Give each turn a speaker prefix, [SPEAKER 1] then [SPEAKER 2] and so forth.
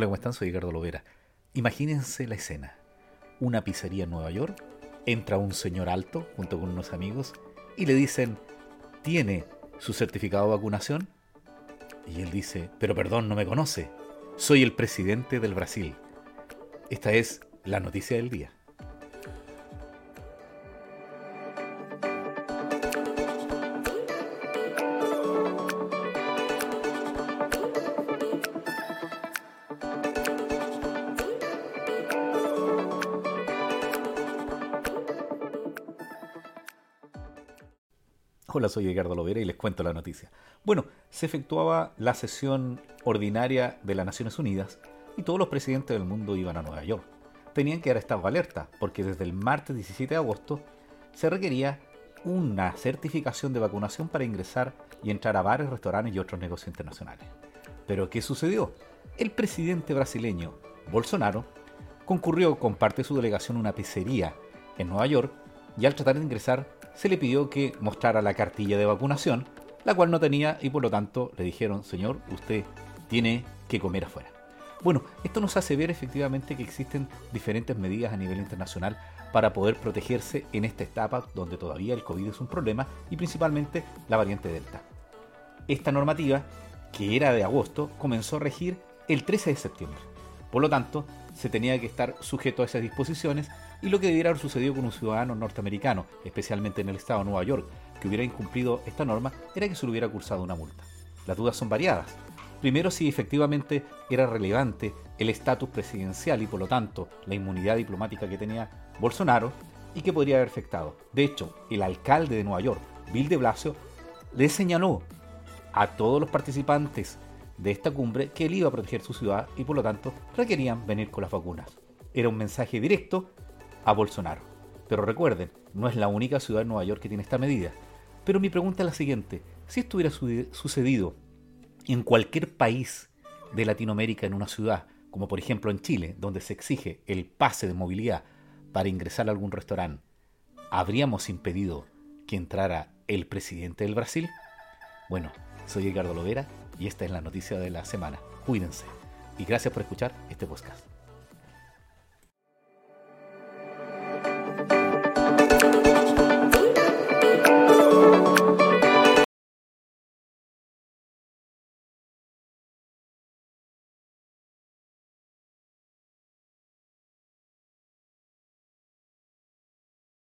[SPEAKER 1] Hola, ¿cómo están? Soy Ricardo Lovera. Imagínense la escena. Una pizzería en Nueva York, entra un señor alto junto con unos amigos y le dicen, ¿tiene su certificado de vacunación? Y él dice, pero perdón, no me conoce. Soy el presidente del Brasil. Esta es la noticia del día. Hola, soy Edgardo Lovera y les cuento la noticia. Bueno, se efectuaba la sesión ordinaria de las Naciones Unidas y todos los presidentes del mundo iban a Nueva York. Tenían que haber estado alerta porque desde el martes 17 de agosto se requería una certificación de vacunación para ingresar y entrar a bares, restaurantes y otros negocios internacionales. Pero ¿qué sucedió? El presidente brasileño Bolsonaro concurrió con parte de su delegación a una pizzería en Nueva York y al tratar de ingresar se le pidió que mostrara la cartilla de vacunación, la cual no tenía y por lo tanto le dijeron, señor, usted tiene que comer afuera. Bueno, esto nos hace ver efectivamente que existen diferentes medidas a nivel internacional para poder protegerse en esta etapa donde todavía el COVID es un problema y principalmente la variante Delta. Esta normativa, que era de agosto, comenzó a regir el 13 de septiembre. Por lo tanto, se tenía que estar sujeto a esas disposiciones y lo que debiera haber sucedido con un ciudadano norteamericano, especialmente en el estado de Nueva York, que hubiera incumplido esta norma, era que se le hubiera cursado una multa. Las dudas son variadas. Primero, si efectivamente era relevante el estatus presidencial y por lo tanto la inmunidad diplomática que tenía Bolsonaro y que podría haber afectado. De hecho, el alcalde de Nueva York, Bill de Blasio, le señaló a todos los participantes de esta cumbre que él iba a proteger su ciudad y por lo tanto requerían venir con las vacunas. Era un mensaje directo a Bolsonaro. Pero recuerden, no es la única ciudad de Nueva York que tiene esta medida. Pero mi pregunta es la siguiente, si esto hubiera sucedido en cualquier país de Latinoamérica en una ciudad, como por ejemplo en Chile, donde se exige el pase de movilidad para ingresar a algún restaurante, ¿habríamos impedido que entrara el presidente del Brasil? Bueno, soy Edgardo Lovera y esta es la noticia de la semana. Cuídense y gracias por escuchar este podcast.